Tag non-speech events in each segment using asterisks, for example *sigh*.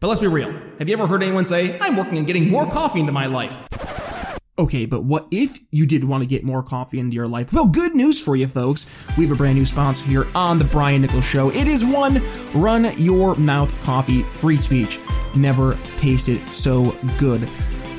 But let's be real. Have you ever heard anyone say, I'm working on getting more coffee into my life? Okay, but what if you did want to get more coffee into your life? Well, good news for you, folks. We have a brand new sponsor here on The Brian Nichols Show. It is one Run Your Mouth Coffee Free Speech. Never tasted so good.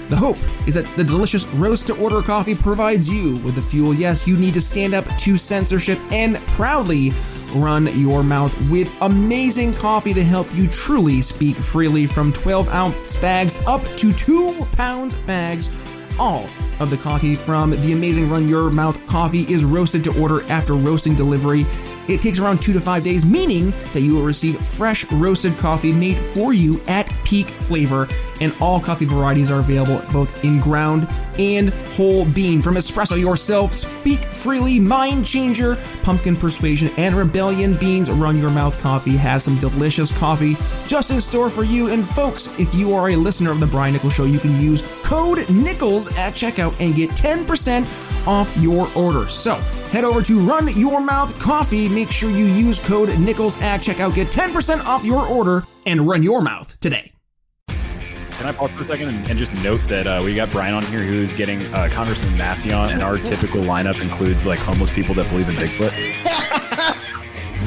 The hope is that the delicious roast to order coffee provides you with the fuel, yes, you need to stand up to censorship and proudly run your mouth with amazing coffee to help you truly speak freely from 12 ounce bags up to 2 pounds bags. All of the coffee from the amazing Run Your Mouth coffee is roasted to order after roasting delivery. It takes around two to five days, meaning that you will receive fresh roasted coffee made for you at peak flavor. And all coffee varieties are available both in ground and whole bean. From espresso yourself, speak freely, mind changer, pumpkin persuasion, and rebellion beans. Run Your Mouth coffee has some delicious coffee just in store for you. And folks, if you are a listener of the Brian Nichols Show, you can use code NICHOLS at checkout and get 10% off your order. So head over to Run Your Mouth Coffee. Make sure you use code NICHOLS at checkout. Get 10% off your order and run your mouth today. Can I pause for a second and, and just note that uh, we got Brian on here who's getting uh, Congressman Massey on, and our typical lineup includes like homeless people that believe in Bigfoot. *laughs*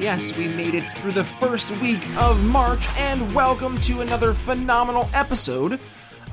Yes, we made it through the first week of March, and welcome to another phenomenal episode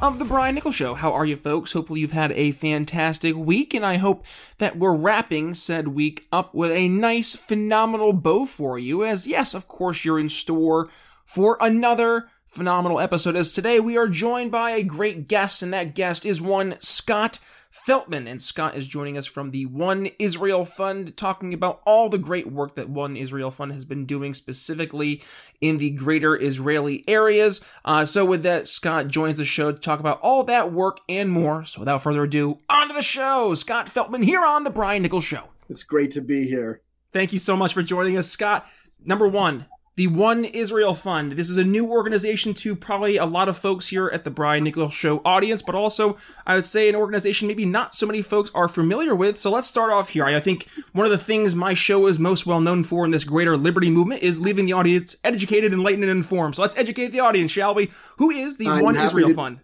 of The Brian Nichols Show. How are you, folks? Hopefully, you've had a fantastic week, and I hope that we're wrapping said week up with a nice, phenomenal bow for you. As, yes, of course, you're in store for another phenomenal episode. As today, we are joined by a great guest, and that guest is one Scott Feltman, and Scott is joining us from the One Israel Fund, talking about all the great work that One Israel Fund has been doing specifically in the greater Israeli areas. Uh, so, with that, Scott joins the show to talk about all that work and more. So, without further ado, on to the show. Scott Feltman here on The Brian Nichols Show. It's great to be here. Thank you so much for joining us, Scott. Number one, the One Israel Fund. This is a new organization to probably a lot of folks here at the Brian Nichols Show audience, but also I would say an organization maybe not so many folks are familiar with. So let's start off here. I think one of the things my show is most well known for in this greater liberty movement is leaving the audience educated, enlightened, and informed. So let's educate the audience, shall we? Who is the I'm One Israel to- Fund?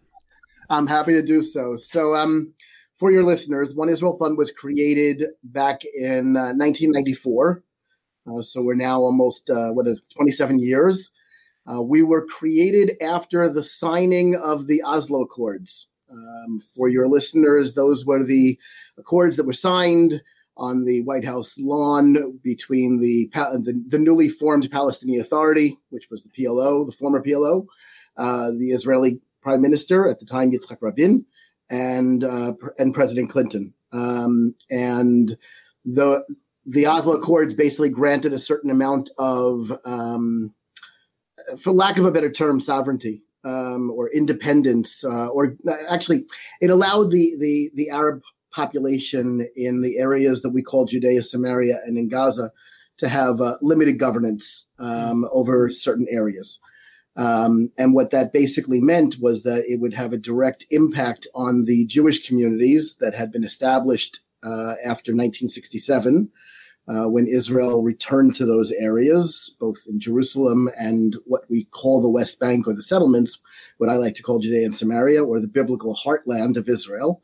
I'm happy to do so. So, um, for your listeners, One Israel Fund was created back in uh, 1994. Uh, so we're now almost uh, what uh, 27 years. We were created after the signing of the Oslo Accords. Um, for your listeners, those were the accords that were signed on the White House lawn between the the, the newly formed Palestinian Authority, which was the PLO, the former PLO, uh, the Israeli Prime Minister at the time, Yitzhak Rabin, and uh, and President Clinton. Um, and the the Oslo Accords basically granted a certain amount of, um, for lack of a better term, sovereignty um, or independence, uh, or actually, it allowed the the the Arab population in the areas that we call Judea, Samaria, and in Gaza to have uh, limited governance um, over certain areas. Um, and what that basically meant was that it would have a direct impact on the Jewish communities that had been established uh, after 1967, uh, when Israel returned to those areas, both in Jerusalem and what we call the West Bank or the settlements, what I like to call Judea and Samaria, or the biblical heartland of Israel.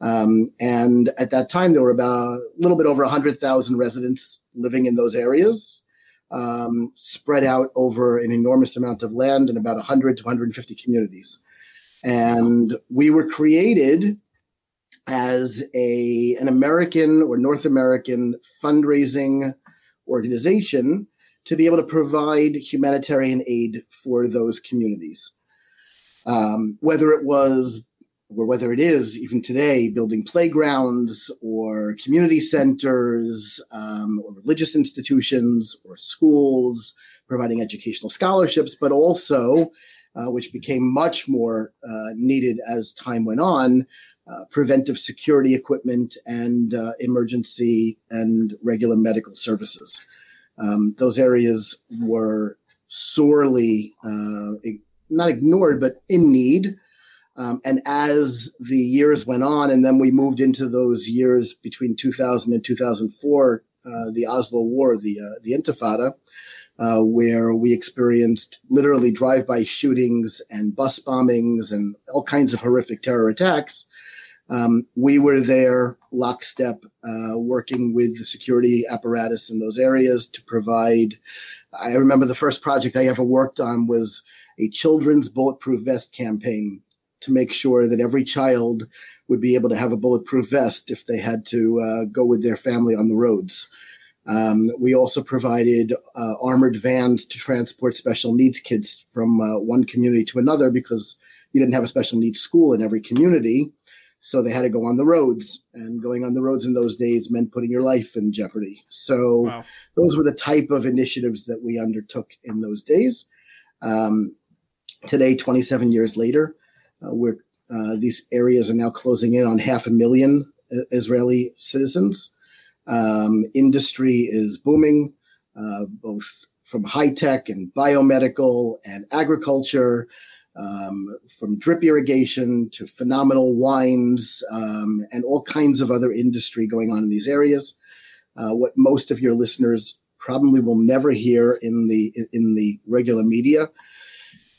Um, and at that time, there were about a little bit over 100,000 residents living in those areas um, spread out over an enormous amount of land and about 100 to 150 communities. And we were created as a an American or North American fundraising organization to be able to provide humanitarian aid for those communities. Um, whether it was or whether it is even today building playgrounds or community centers um, or religious institutions or schools providing educational scholarships but also uh, which became much more uh, needed as time went on, uh, preventive security equipment and uh, emergency and regular medical services. Um, those areas were sorely uh, not ignored, but in need. Um, and as the years went on, and then we moved into those years between 2000 and 2004, uh, the Oslo War, the uh, the Intifada, uh, where we experienced literally drive-by shootings and bus bombings and all kinds of horrific terror attacks. Um, we were there lockstep, uh, working with the security apparatus in those areas to provide. I remember the first project I ever worked on was a children's bulletproof vest campaign to make sure that every child would be able to have a bulletproof vest if they had to uh, go with their family on the roads. Um, we also provided uh, armored vans to transport special needs kids from uh, one community to another because you didn't have a special needs school in every community. So they had to go on the roads, and going on the roads in those days meant putting your life in jeopardy. So wow. those were the type of initiatives that we undertook in those days. Um, today, 27 years later, uh, we're uh, these areas are now closing in on half a million uh, Israeli citizens. Um, industry is booming, uh, both from high tech and biomedical and agriculture, um, from drip irrigation to phenomenal wines um, and all kinds of other industry going on in these areas. Uh, what most of your listeners probably will never hear in the in the regular media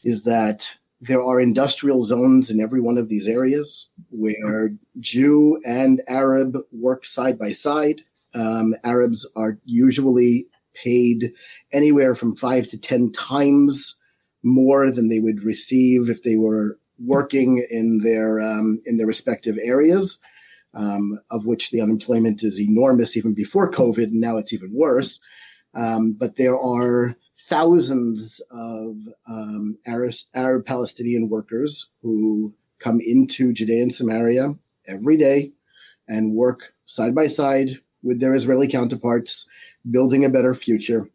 is that there are industrial zones in every one of these areas where Jew and Arab work side by side. Um, Arabs are usually paid anywhere from five to 10 times more than they would receive if they were working in their, um, in their respective areas, um, of which the unemployment is enormous even before COVID. And now it's even worse. Um, but there are thousands of um, Arab, Arab Palestinian workers who come into Judea and Samaria every day and work side by side with their Israeli counterparts, building a better future.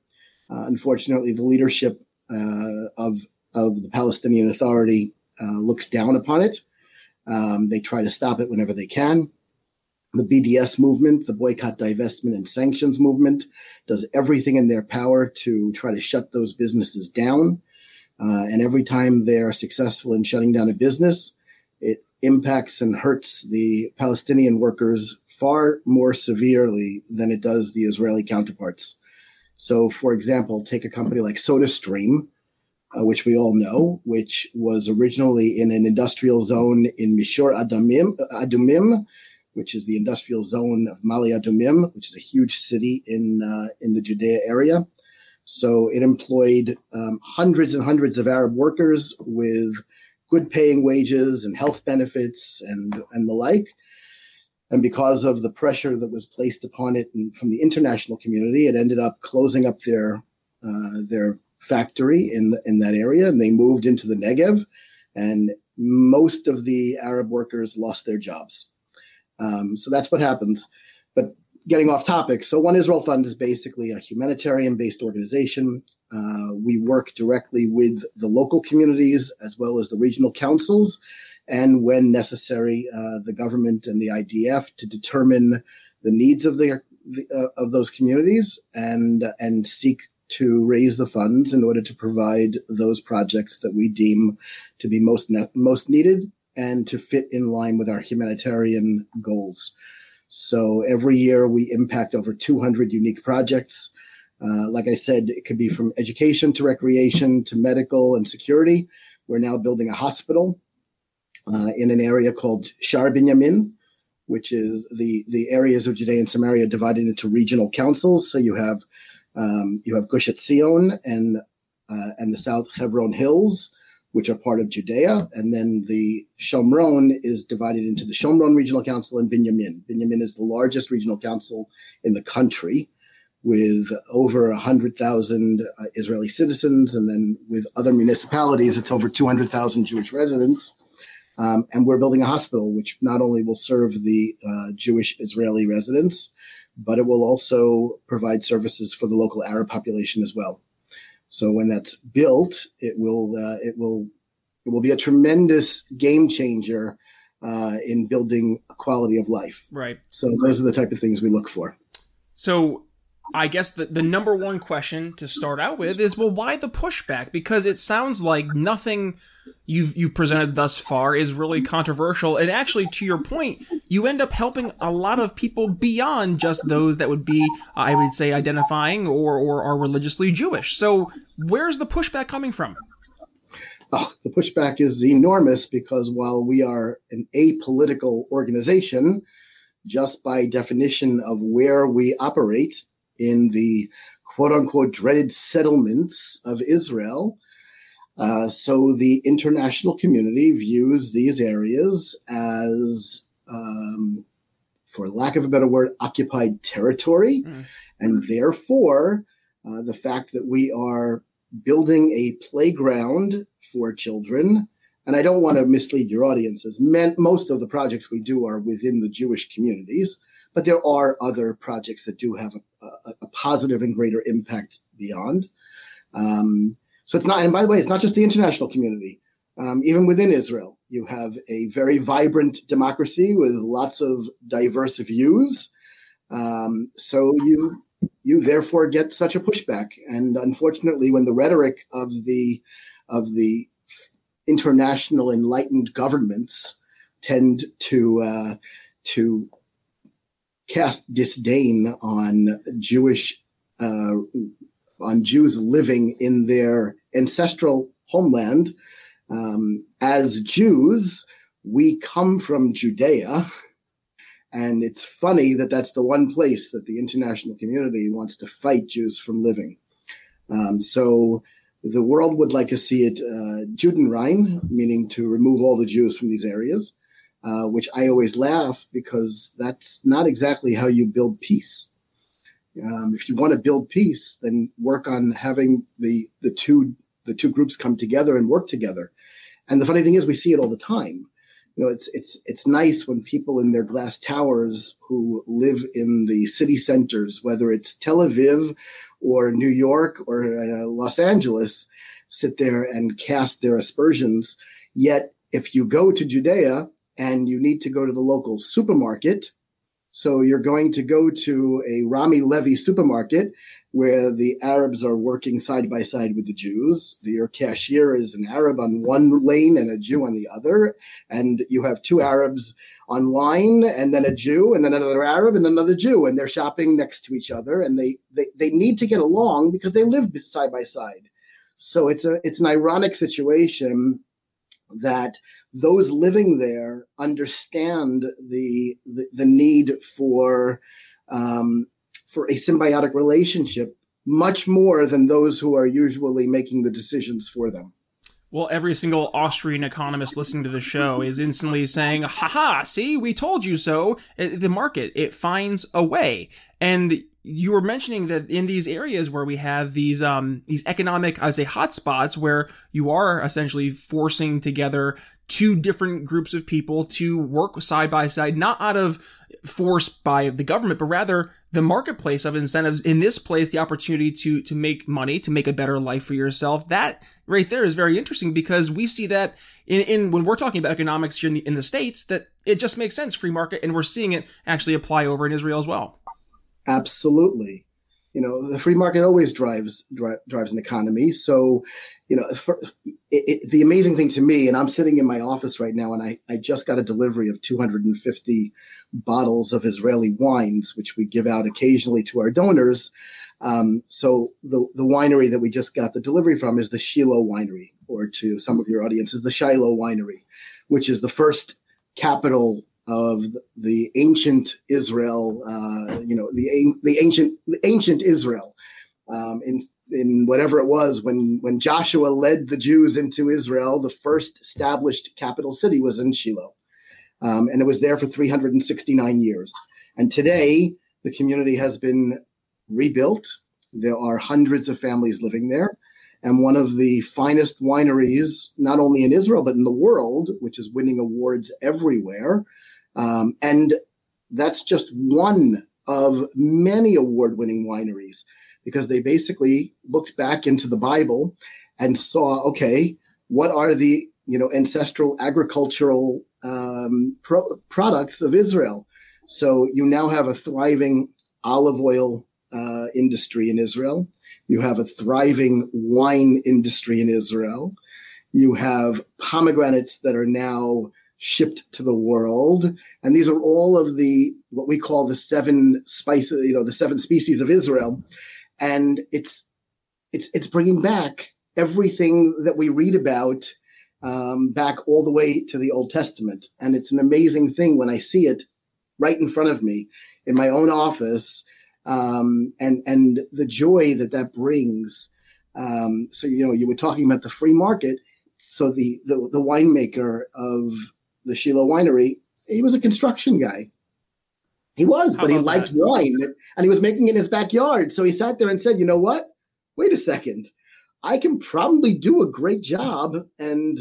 Uh, unfortunately, the leadership of of the Palestinian Authority uh, looks down upon it. Um, they try to stop it whenever they can. The BDS movement, the boycott, divestment, and sanctions movement, does everything in their power to try to shut those businesses down. Uh, and every time they're successful in shutting down a business, it impacts and hurts the Palestinian workers far more severely than it does the Israeli counterparts. So, for example, take a company like SodaStream, uh, which we all know, which was originally in an industrial zone in Mishor Adumim, Adumim which is the industrial zone of Ma'ale Adumim, which is a huge city in uh, in the Judea area. So it employed um, hundreds and hundreds of Arab workers with good paying wages and health benefits and, and the like. And because of the pressure that was placed upon it from the international community, it ended up closing up their uh, their factory in in that area, and they moved into the Negev. And most of the Arab workers lost their jobs. Um, so that's what happens. But getting off topic, so One Israel Fund is basically a humanitarian based organization uh, we work directly with the local communities as well as the regional councils, and when necessary, uh, the government and the IDF to determine the needs of the, uh, of those communities and and seek to raise the funds in order to provide those projects that we deem to be most ne- most needed and to fit in line with our humanitarian goals. So every year we impact over 200 unique projects uh, like I said, it could be from education to recreation to medical and security. We're now building a hospital uh, in an area called Sha'ar Binyamin, which is the the areas of Judea and Samaria divided into regional councils. So you have um, you have Gush Etzion and uh, and the South Hebron Hills, which are part of Judea, and then the Shomron is divided into the Shomron Regional Council and Binyamin. Binyamin is the largest regional council in the country with over 100,000 uh, Israeli citizens, and then with other municipalities, it's over 200,000 Jewish residents. Um, and we're building a hospital, which not only will serve the uh, Jewish Israeli residents, but it will also provide services for the local Arab population as well. So when that's built, it will uh, it will it will be a tremendous game changer uh, in building quality of life. Right. So those are the type of things we look for. So I guess the, the number one question to start out with is well, why the pushback? Because it sounds like nothing you've you presented thus far is really controversial. And actually, to your point, you end up helping a lot of people beyond just those that would be, I would say, identifying or, or are religiously Jewish. So where's the pushback coming from? Oh, the pushback is enormous because while we are an apolitical organization, just by definition of where we operate, in the quote unquote dreaded settlements of Israel. Uh, so the international community views these areas as, um, for lack of a better word, occupied territory. Mm. And therefore, uh, the fact that we are building a playground for children, and I don't want to mislead your audiences, most of the projects we do are within the Jewish communities. But there are other projects that do have a, a, a positive and greater impact beyond. Um, so it's not, and by the way, it's not just the international community. Um, even within Israel, you have a very vibrant democracy with lots of diverse views. Um, so you you therefore get such a pushback, and unfortunately, when the rhetoric of the of the international enlightened governments tend to uh, to cast disdain on Jewish uh, on Jews living in their ancestral homeland. Um, as Jews, we come from Judea, and it's funny that that's the one place that the international community wants to fight Jews from living. Um, so the world would like to see it uh, Judenrein, meaning to remove all the Jews from these areas. Uh, which I always laugh because that's not exactly how you build peace. Um, if you want to build peace, then work on having the the two the two groups come together and work together. And the funny thing is, we see it all the time. You know, it's it's it's nice when people in their glass towers who live in the city centers, whether it's Tel Aviv or New York or uh, Los Angeles, sit there and cast their aspersions. Yet, if you go to Judea and you need to go to the local supermarket. So you're going to go to a Rami Levy supermarket where the Arabs are working side by side with the Jews. Your cashier is an Arab on one lane and a Jew on the other. And you have two Arabs online and then a Jew and then another Arab and another Jew. And they're shopping next to each other and they, they, they need to get along because they live side by side. So it's a, it's an ironic situation that those living there understand the the, the need for um, for a symbiotic relationship much more than those who are usually making the decisions for them. Well, every single Austrian economist listening to the show is instantly saying, haha, see, we told you so. The market, it finds a way. And you were mentioning that in these areas where we have these um these economic I would say hotspots where you are essentially forcing together two different groups of people to work side by side, not out of force by the government, but rather the marketplace of incentives in this place, the opportunity to to make money, to make a better life for yourself. That right there is very interesting because we see that in, in when we're talking about economics here in the in the states, that it just makes sense, free market, and we're seeing it actually apply over in Israel as well. Absolutely. You know, the free market always drives dri- drives an economy. So, you know, for, it, it, the amazing thing to me, and I'm sitting in my office right now, and I, I just got a delivery of 250 bottles of Israeli wines, which we give out occasionally to our donors. Um, so the the winery that we just got the delivery from is the Shiloh Winery, or to some of your audiences, the Shiloh Winery, which is the first capital of the ancient Israel, uh, you know, the the ancient the ancient Israel, um, in in whatever it was when when Joshua led the Jews into Israel, the first established capital city was in Shiloh, um, and it was there for 369 years. And today, the community has been rebuilt. There are hundreds of families living there. And one of the finest wineries, not only in Israel, but in the world, which is winning awards everywhere, um, and that's just one of many award winning wineries because they basically looked back into the Bible and saw, okay, what are the you know, ancestral agricultural um, pro- products of Israel. So you now have a thriving olive oil uh, industry in Israel. You have a thriving wine industry in Israel. You have pomegranates that are now shipped to the world. And these are all of the, what we call the seven spices, you know, the seven species of Israel. And it's, it's, it's bringing back everything that we read about um, back all the way to the Old Testament. And it's an amazing thing when I see it right in front of me in my own office um, and, and the joy that that brings. Um, so, you know, you were talking about the free market. So the, the, the winemaker of the Shiloh winery, he was a construction guy. He was, How but he liked that? wine and he was making it in his backyard. So he sat there and said, you know what? Wait a second. I can probably do a great job and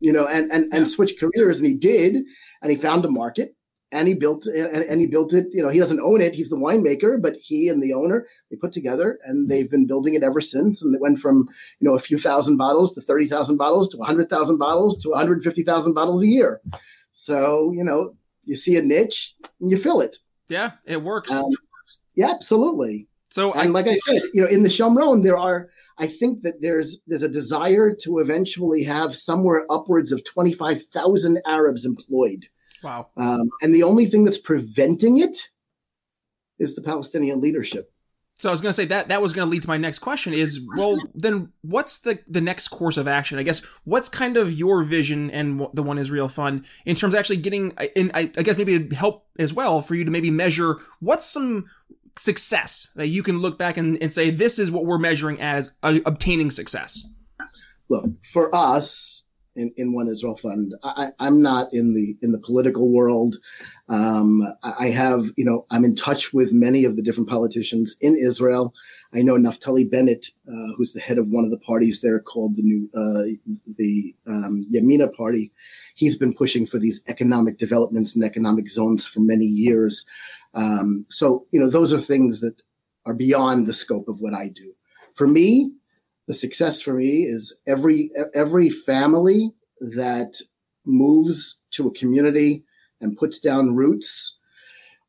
you know, and and and switch careers, and he did, and he found a market, and he built and, and he built it. You know, he doesn't own it; he's the winemaker, but he and the owner they put together, and they've been building it ever since. And it went from you know a few thousand bottles to thirty thousand bottles to hundred thousand bottles to one hundred fifty thousand bottles a year. So you know, you see a niche and you fill it. Yeah, it works. Um, yeah, absolutely. So, and I, like I said, you know, in the Shomron, there are I think that there's there's a desire to eventually have somewhere upwards of 25,000 Arabs employed. Wow. Um, and the only thing that's preventing it is the Palestinian leadership. So I was going to say that that was going to lead to my next question is well then what's the the next course of action? I guess what's kind of your vision and the One Israel Fund in terms of actually getting in I, I guess maybe help as well for you to maybe measure what's some success that you can look back and, and say this is what we're measuring as uh, obtaining success? Look, for us in, in One Israel Fund, I, am not in the in the political world. Um, I have, you know, I'm in touch with many of the different politicians in Israel. I know Naftali Bennett, uh, who's the head of one of the parties there called the new uh, the um, Yamina Party. He's been pushing for these economic developments and economic zones for many years. Um, so, you know, those are things that are beyond the scope of what I do. For me, the success for me is every every family that moves to a community and puts down roots,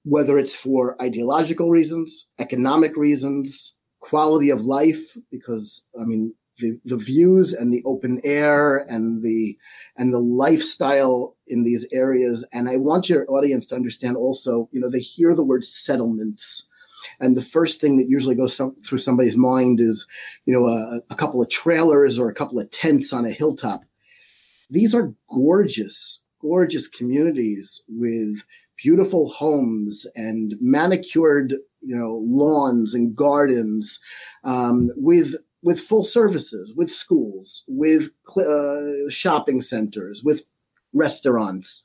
whether it's for ideological reasons, economic reasons, quality of life, because I mean the, the views and the open air and the and the lifestyle in these areas. And I want your audience to understand also, you know, they hear the word settlements. And the first thing that usually goes some, through somebody's mind is, you know, a, a couple of trailers or a couple of tents on a hilltop. These are gorgeous, gorgeous communities with beautiful homes and manicured you know lawns and gardens um, with with full services, with schools, with uh, shopping centers, with restaurants.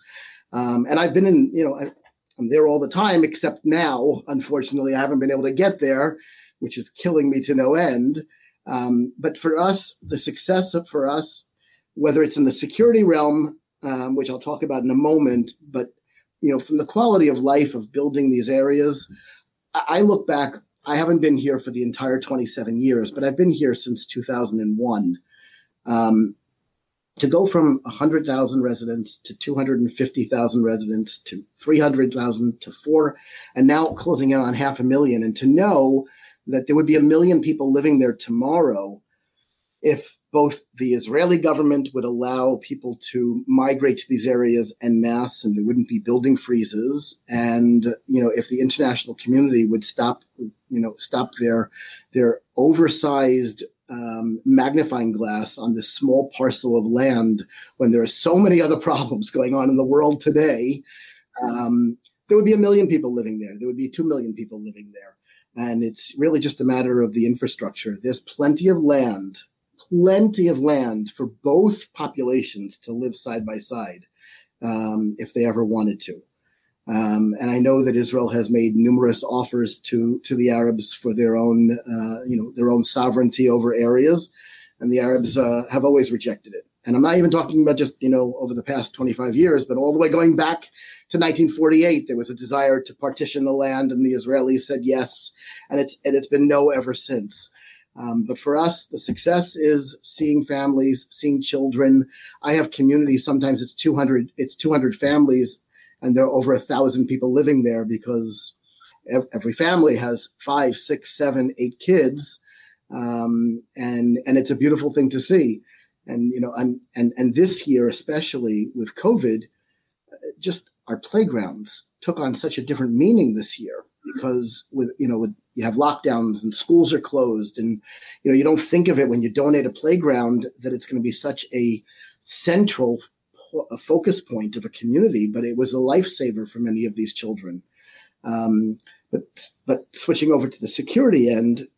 Um, and I've been in, you know, I'm there all the time, except now, unfortunately, I haven't been able to get there, which is killing me to no end. Um, but for us, the success of, for us, whether it's in the security realm, um, which I'll talk about in a moment, but you know, from the quality of life of building these areas, I, I look back I haven't been here for the entire 27 years, but I've been here since 2001. Um, to go from 100,000 residents to 250,000 residents to 300,000 to four, and now closing in on half a million, and to know that there would be a million people living there tomorrow if both the Israeli government would allow people to migrate to these areas en masse and there wouldn't be building freezes. And, you know, if the international community would stop, you know, stop their, their oversized um, magnifying glass on this small parcel of land when there are so many other *laughs* problems going on in the world today, um, there would be a million people living there. There would be 2 million people living there. And it's really just a matter of the infrastructure. There's plenty of land plenty of land for both populations to live side by side um, if they ever wanted to. Um, and I know that Israel has made numerous offers to to the Arabs for their own, uh, you know, their own sovereignty over areas, and the Arabs uh, have always rejected it. And I'm not even talking about just you know over the past 25 years, but all the way going back to 1948, there was a desire to partition the land, and the Israelis said yes, and it's and it's been no ever since. Um, but for us, the success is seeing families, seeing children. I have communities. Sometimes it's 200, it's 200 families and there are over a thousand people living there because every family has five, six, seven, eight kids. Um, and, and it's a beautiful thing to see. And, you know, and, and, and this year, especially with COVID, just our playgrounds took on such a different meaning this year because with, you know, with, you have lockdowns and schools are closed and, you know, you don't think of it when you donate a playground that it's going to be such a central a focus point of a community, but it was a lifesaver for many of these children. Um, but but switching over to the security end,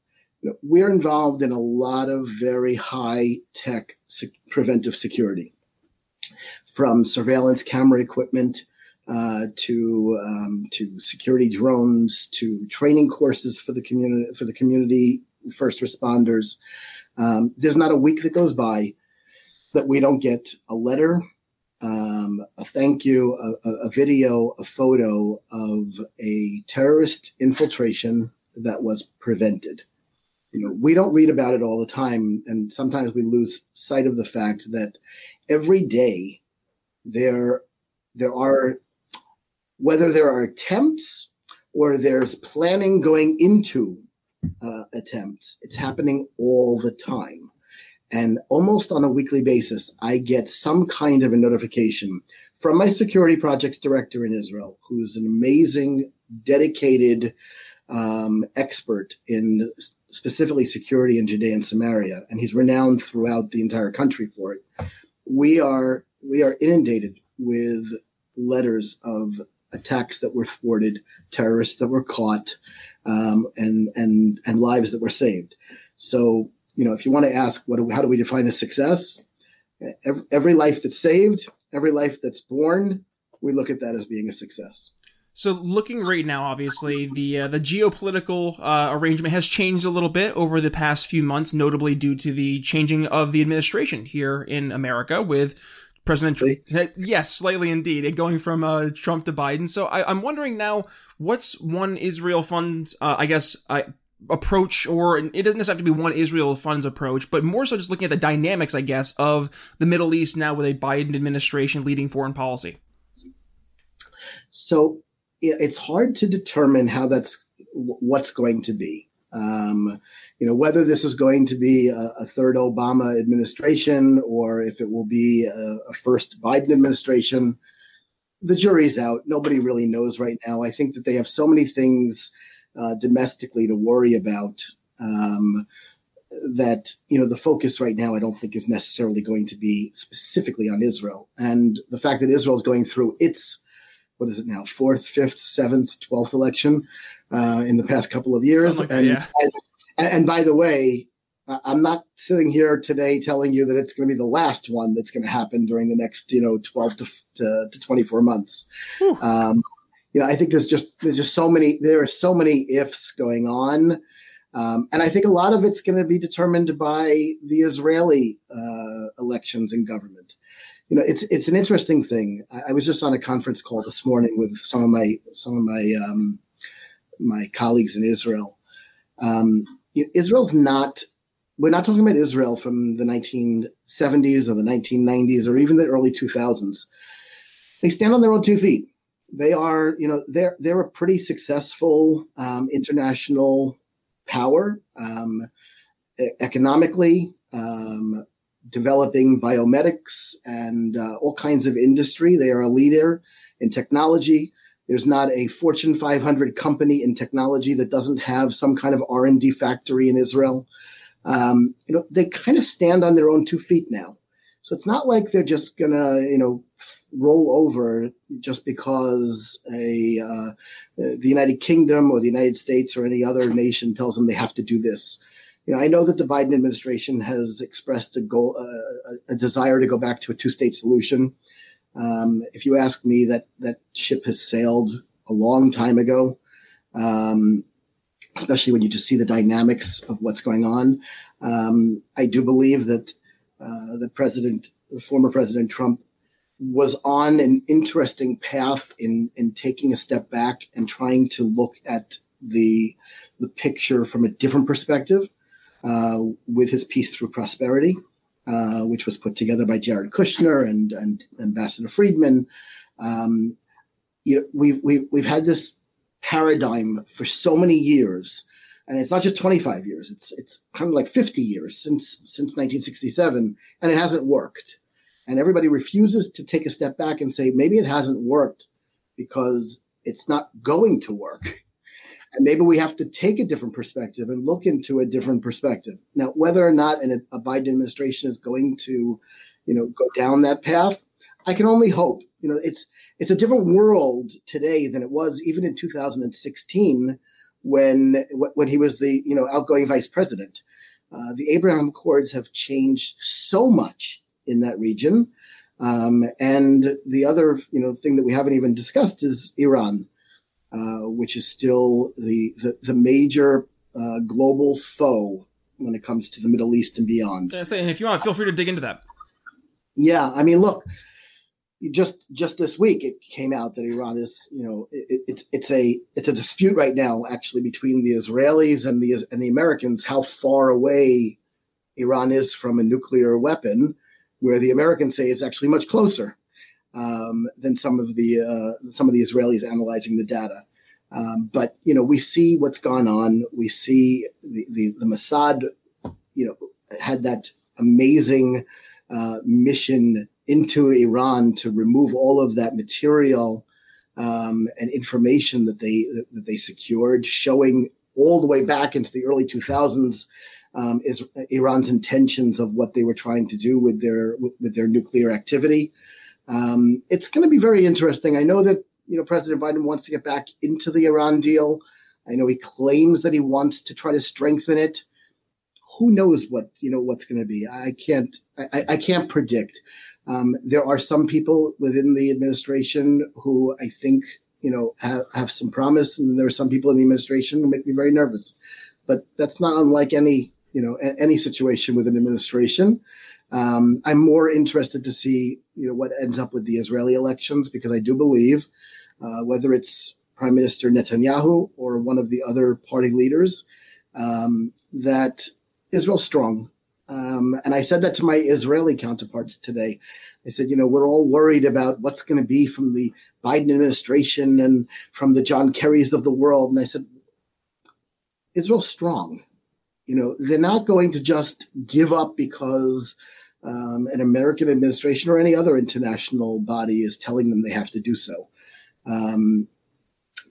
you know, we're involved in a lot of very high tech se- preventive security, from surveillance camera equipment uh, to um, to security drones to training courses for the community for the community first responders. Um, there's not a week that goes by that we don't get a letter um, a thank you, a, a, video, a photo of a terrorist infiltration that was prevented. You know, we don't read about it all the time, and sometimes we lose sight of the fact that every day there there are whether there are attempts or there's planning going into uh, attempts, it's happening all the time. And almost on a weekly basis, I get some kind of a notification from my security projects director in Israel, who's an amazing, dedicated um, expert in specifically security in Judea and Samaria, and he's renowned throughout the entire country for it. We are we are inundated with letters of attacks that were thwarted, terrorists that were caught, um, and and and lives that were saved. So you know, if you want to ask what how do we define a success, every, every life that's saved, every life that's born, we look at that as being a success. So, looking right now, obviously the uh, the geopolitical uh, arrangement has changed a little bit over the past few months, notably due to the changing of the administration here in America with President Trump. Yes, slightly indeed, and going from uh, Trump to Biden. So, I, am wondering now, what's one Israel fund? Uh, I guess approach, or it doesn't necessarily have to be one Israel funds approach, but more so just looking at the dynamics, I guess, of the Middle East now with a Biden administration leading foreign policy. So it's hard to determine how that's what's going to be. Um, you know, whether this is going to be a, a, third Obama administration or if it will be a, a first Biden administration, the jury's out. Nobody really knows right now. I think that they have so many things uh, domestically to worry about. Um, that you know the focus right now, I don't think is necessarily going to be specifically on Israel, and the fact that Israel is going through its what is it now fourth, fifth, seventh, twelfth election uh, in the past couple of years, like and, yeah. and and by the way, I'm not sitting here today telling you that it's going to be the last one that's going to happen during the next, you know, 12 to, to, to 24 months. Um, you know, I think there's just there's just so many there are so many ifs going on, um, and I think a lot of it's going to be determined by the Israeli uh, elections and government. You know, it's it's an interesting thing. I, I, was just on a conference call this morning with some of my some of my um, my colleagues in Israel. Um, Israel's not. We're not talking about Israel from the 1970s or the 1990s or even the early 2000s. They stand on their own two feet they are, you know, they're they're a pretty successful um, international power um, economically, um, developing biomedics and uh, all kinds of industry. They are a leader in technology. There's not a Fortune 500 company in technology that doesn't have some kind of R&D factory in Israel. Um, you know, they kind of stand on their own two feet now. So it's not like they're just gonna, you know, roll over just because a uh, the United Kingdom or the United States or any other nation tells them they have to do this. You know, I know that the Biden administration has expressed a goal, uh, a desire to go back to a two-state solution. Um, if you ask me, that that ship has sailed a long time ago. Um, especially when you just see the dynamics of what's going on. Um, I do believe that uh, the president, former President Trump, was on an interesting path in in taking a step back and trying to look at the the picture from a different perspective. uh, with his Peace Through Prosperity, uh, which was put together by Jared Kushner and, and Ambassador Friedman. Um, you know, we've, we've, we've had this paradigm for so many years and it's not just 25 years it's it's kind of like 50 years since since 1967 and it hasn't worked and everybody refuses to take a step back and say maybe it hasn't worked because it's not going to work. And maybe we have to take a different perspective and look into a different perspective. Now whether or not an, a biden administration is going to you know go down that path i can only hope. You know it's it's a different world today than it was even in 2016 when when he was the you know outgoing vice president. Uh, the Abraham Accords have changed so much in that region, um, and the other you know thing that we haven't even discussed is Iran, uh, which is still the the, the major uh, global foe when it comes to the Middle East and beyond. and if you want, feel free to dig into that. Yeah, I mean, look, just just this week it came out that Iran is you know it, it, it's a it's a dispute right now actually between the Israelis and the and the Americans how far away Iran is from a nuclear weapon where the Americans say it's actually much closer um, than some of the uh, some of the Israelis analyzing the data. Um, but you know we see what's gone on. We see the the, the Mossad you know had that amazing uh, mission into Iran to remove all of that material um, and information that they that they secured, showing all the way back into the early 2000s um, is Iran's intentions of what they were trying to do with their with, with their nuclear activity. Um, it's going to be very interesting. I know that you know President Biden wants to get back into the Iran deal. I know he claims that he wants to try to strengthen it who knows what you know what's going to be i can't I, I, can't predict um, there are some people within the administration who I think you know have, have some promise, and there are some people in the administration who make me very nervous. But that's not unlike any you know a, any situation with an administration. Um, I'm more interested to see you know what ends up with the Israeli elections because I do believe uh, whether it's Prime Minister Netanyahu or one of the other party leaders um, that Israel's strong um, and I said that to my Israeli counterparts today. I said, you know, we're all worried about what's going to be from the Biden administration and from the John Kerrys of the world. And I said, Israel's strong. You know, they're not going to just give up because um, an American administration or any other international body is telling them they have to do so. Um,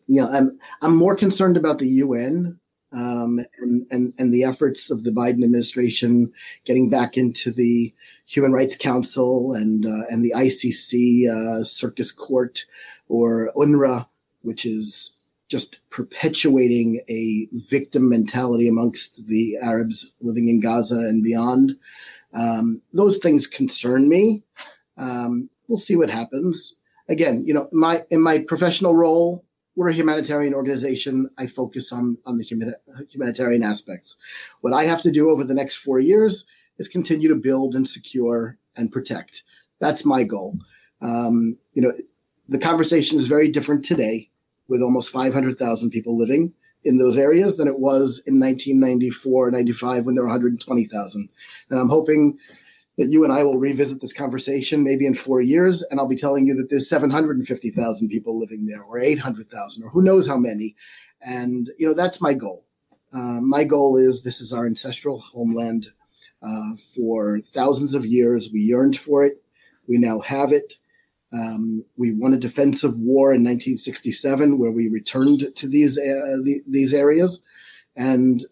you know, I'm I'm more concerned about the UN um, and, and, and the efforts of the Biden administration getting back into the Human Rights Council and, uh, and the ICC uh, Circus Court or UNRWA, which is just perpetuating a victim mentality amongst the Arabs living in Gaza and beyond. Um, those things concern me. Um, we'll see what happens. Again, you know, my in my professional role, we're a humanitarian organization. I focus on on the humanitarian aspects. What I have to do over the next four years is continue to build and secure and protect. That's my goal. Um, you know, the conversation is very different today, with almost 500,000 people living in those areas than it was in 1994, 95 when there were 120,000. And I'm hoping that you and I will revisit this conversation maybe in four years, and I'll be telling you that there's 750,000 people living there, or 800,000, or who knows how many. And you know that's my goal. Uh, my goal is this is our ancestral homeland. Uh, for thousands of years, we yearned for it. We now have it. Um, we won a defensive war in 1967, where we returned to these uh, the, these areas, and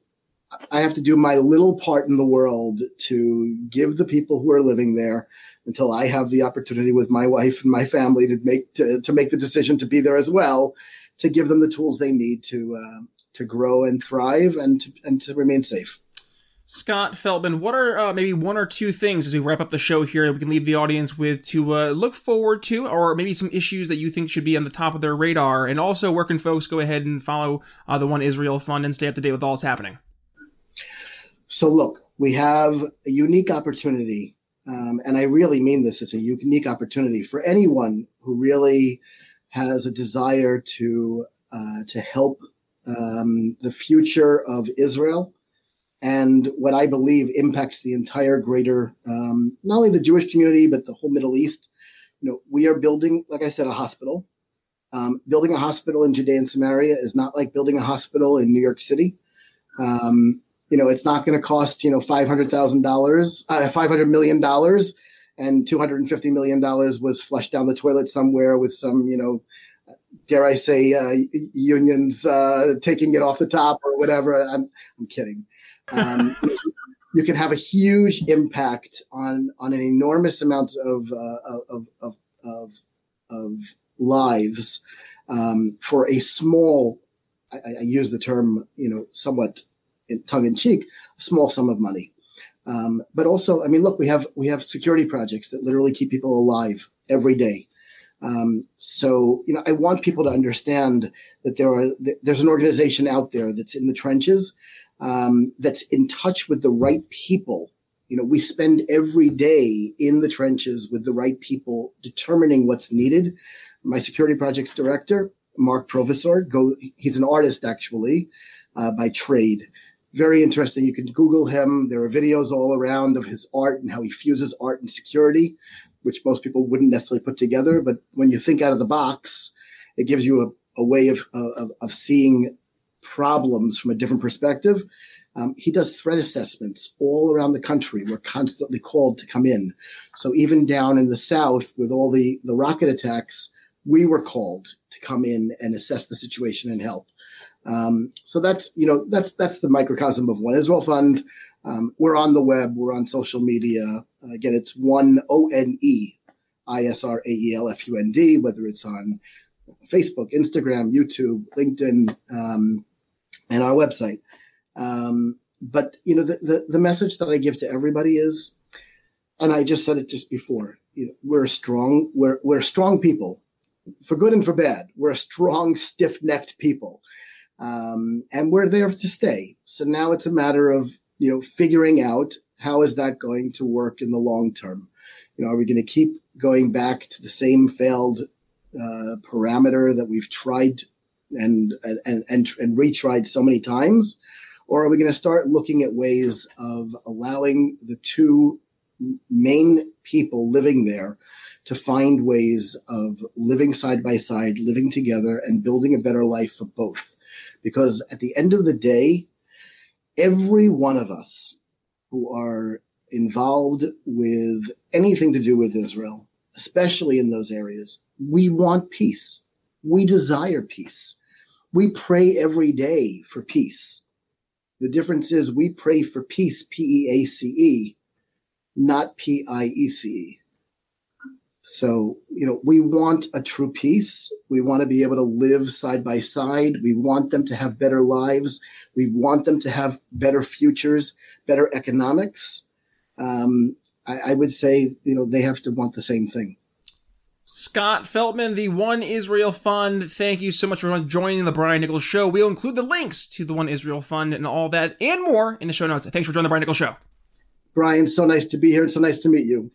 I have to do my little part in the world to give the people who are living there until I have the opportunity with my wife and my family to make to, to make the decision to be there as well, to give them the tools they need to uh, to grow and thrive and to, and to remain safe. Scott Feltman, what are uh, maybe one or two things as we wrap up the show here that we can leave the audience with to uh, look forward to, or maybe some issues that you think should be on the top of their radar? And also, where can folks go ahead and follow uh, the One Israel Fund and stay up to date with all that's happening? So, look, we have a unique opportunity, um, and I really mean this. It's a unique opportunity for anyone who really has a desire to uh, to help um, the future of Israel and what I believe impacts the entire greater, um, not only the Jewish community, but the whole Middle East. You know, we are building, like I said, a hospital. Um, building a hospital in Judea and Samaria is not like building a hospital in New York City. Um, you know, it's not going to cost, you know, $500,000, uh, $500 million and $250 million was flushed down the toilet somewhere with some, you know, dare I say, uh, unions uh, taking it off the top or whatever. I'm, I'm kidding. Um, you can have a huge impact on on an enormous amount of uh, of, of, of, of lives um, for a small. I, I, use the term, you know, somewhat in tongue in cheek, a small sum of money. Um, but also, I mean, look, we have we have security projects that literally keep people alive every day. Um, so, you know, I want people to understand that there are there's an organization out there that's in the trenches um, that's in touch with the right people. You know, we spend every day in the trenches with the right people determining what's needed. My security projects director, Mark Provisor, go, he's an artist actually uh, by trade. Very interesting. You can Google him. There are videos all around of his art and how he fuses art and security, which most people wouldn't necessarily put together. But when you think out of the box, it gives you a, a way of, of, of seeing problems from a different perspective. Um, he does threat assessments all around the country. We're constantly called to come in. So even down in the South with all the, the rocket attacks, we were called to come in and assess the situation and help. Um, so that's, you know, that's, that's the microcosm of One Israel Fund. Um, we're on the web. We're on social media. Uh, again, it's one O N E I S R A E L F U N D, whether it's on Facebook, Instagram, YouTube, LinkedIn, um, and our website. Um, but you know, the, the, the message that I give to everybody is, and I just said it just before. You know, we're strong. We're we're strong people, for good and for bad. We're a strong, stiff-necked people, um, and we're there to stay. So now it's a matter of you know figuring out how is that going to work in the long term. You know, are we going to keep going back to the same failed uh, parameter that we've tried and and and, and retried so many times or are we going to start looking at ways of allowing the two main people living there to find ways of living side by side, living together, and building a better life for both? Because at the end of the day, every one of us who are involved with anything to do with Israel, especially in those areas, we want peace. We desire peace. We pray every day for peace. The difference is we pray for peace, P E A C E, not P I E C E. So, you know, we want a true peace. We want to be able to live side by side. We want them to have better lives. We want them to have better futures, better economics. Um, I, I would say, you know, they have to want the same thing. Scott Feltman, the One Israel Fund. Thank you so much for joining the Brian Nichols Show. We'll include the links to the One Israel Fund and all that and more in the show notes. Thanks for joining the Brian Nichols Show. Brian, so nice to be here and so nice to meet you.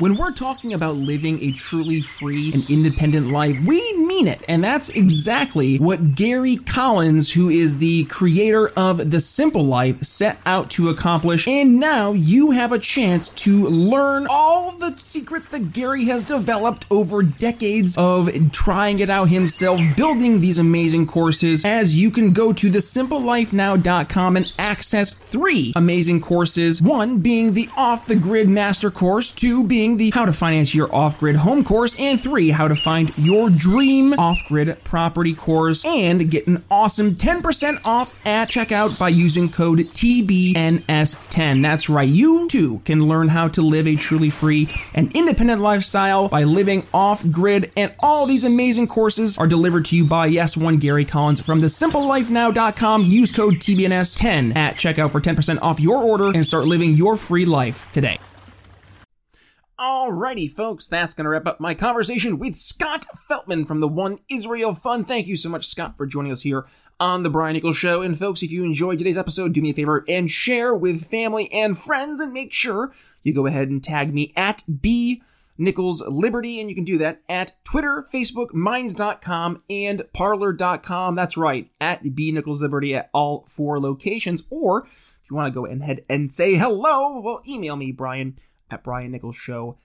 When we're talking about living a truly free and independent life, we mean it. And that's exactly what Gary Collins, who is the creator of The Simple Life, set out to accomplish. And now you have a chance to learn all the secrets that Gary has developed over decades of trying it out himself, building these amazing courses, as you can go to thesimplelifenow.com and access three amazing courses. One being the off the grid master course, two being the How to Finance Your Off Grid Home course, and three, How to Find Your Dream Off Grid Property course, and get an awesome 10% off at checkout by using code TBNS10. That's right, you too can learn how to live a truly free and independent lifestyle by living off grid, and all these amazing courses are delivered to you by Yes One Gary Collins from the thesimplelifenow.com. Use code TBNS10 at checkout for 10% off your order and start living your free life today. Alrighty, folks, that's going to wrap up my conversation with Scott Feltman from the One Israel Fund. Thank you so much, Scott, for joining us here on the Brian Nichols Show. And folks, if you enjoyed today's episode, do me a favor and share with family and friends, and make sure you go ahead and tag me at B Nichols Liberty, and you can do that at Twitter, Facebook, Minds.com, and Parler.com. That's right, at B Nichols Liberty at all four locations. Or if you want to go ahead and say hello, well, email me, Brian at BrianNicholsShow.com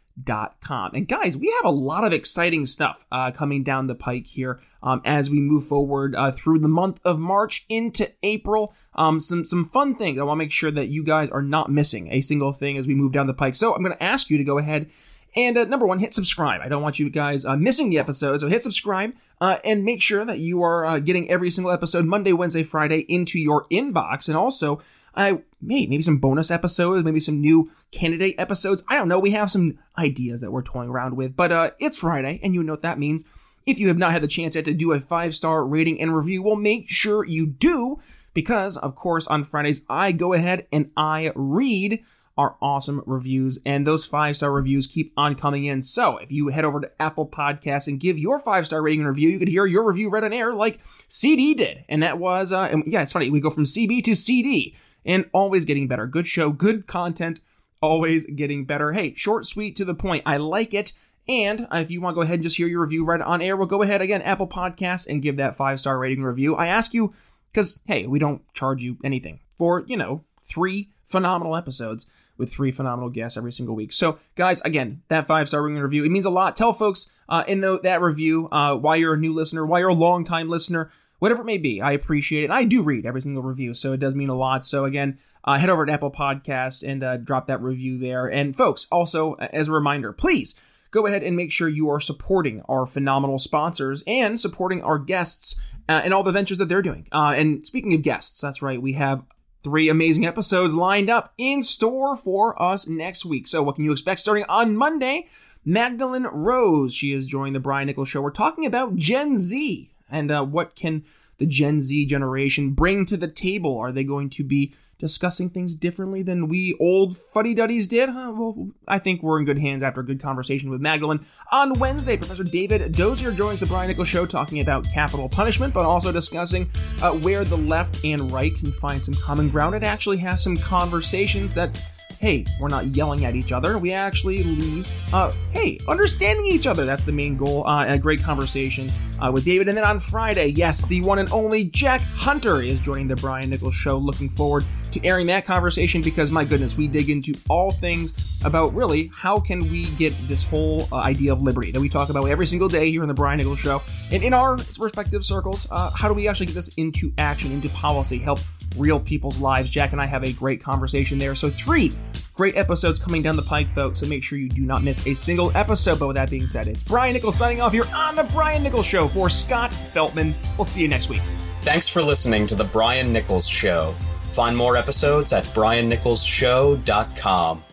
com. And guys, we have a lot of exciting stuff uh, coming down the pike here um, as we move forward uh, through the month of March into April. Um, some some fun things. I want to make sure that you guys are not missing a single thing as we move down the pike. So I'm going to ask you to go ahead. And uh, number one, hit subscribe. I don't want you guys uh, missing the episode, so hit subscribe uh, and make sure that you are uh, getting every single episode Monday, Wednesday, Friday into your inbox. And also, I may maybe some bonus episodes, maybe some new candidate episodes. I don't know. We have some ideas that we're toying around with, but uh, it's Friday, and you know what that means. If you have not had the chance yet to do a five star rating and review, well, make sure you do because, of course, on Fridays I go ahead and I read our awesome reviews, and those five star reviews keep on coming in. So if you head over to Apple Podcasts and give your five star rating and review, you could hear your review read on air like CD did, and that was, uh, and yeah, it's funny. We go from CB to CD and always getting better. Good show, good content, always getting better. Hey, short, sweet, to the point. I like it. And if you want to go ahead and just hear your review right on air, we'll go ahead again, Apple Podcasts, and give that five star rating review. I ask you, because, hey, we don't charge you anything for, you know, three phenomenal episodes with three phenomenal guests every single week. So, guys, again, that five star rating review, it means a lot. Tell folks uh, in the, that review uh, why you're a new listener, why you're a long time listener, whatever it may be. I appreciate it. I do read every single review, so it does mean a lot. So again, uh, head over to Apple Podcasts and uh, drop that review there. And folks, also as a reminder, please go ahead and make sure you are supporting our phenomenal sponsors and supporting our guests uh, and all the ventures that they're doing. Uh, and speaking of guests, that's right, we have three amazing episodes lined up in store for us next week. So what can you expect starting on Monday? Magdalene Rose, she is joining the Brian Nichols Show. We're talking about Gen Z and uh, what can the Gen Z generation bring to the table? Are they going to be discussing things differently than we old fuddy duddies did? Huh? Well, I think we're in good hands after a good conversation with Magdalene. On Wednesday, Professor David Dozier joins the Brian Nichols Show talking about capital punishment, but also discussing uh, where the left and right can find some common ground. It actually has some conversations that hey, we're not yelling at each other. We actually leave, uh, hey, understanding each other. That's the main goal. Uh, a great conversation uh, with David. And then on Friday, yes, the one and only Jack Hunter is joining the Brian Nichols Show. Looking forward to airing that conversation because, my goodness, we dig into all things about really how can we get this whole uh, idea of liberty that we talk about every single day here in the Brian Nichols Show. And in our respective circles, uh, how do we actually get this into action, into policy, help real people's lives? Jack and I have a great conversation there. So, three Great episodes coming down the pike, folks, so make sure you do not miss a single episode. But with that being said, it's Brian Nichols signing off here on The Brian Nichols Show for Scott Feltman. We'll see you next week. Thanks for listening to The Brian Nichols Show. Find more episodes at briannicholsshow.com.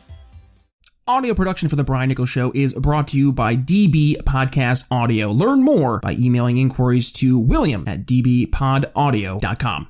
Audio production for The Brian Nichols Show is brought to you by DB Podcast Audio. Learn more by emailing inquiries to william at dbpodaudio.com.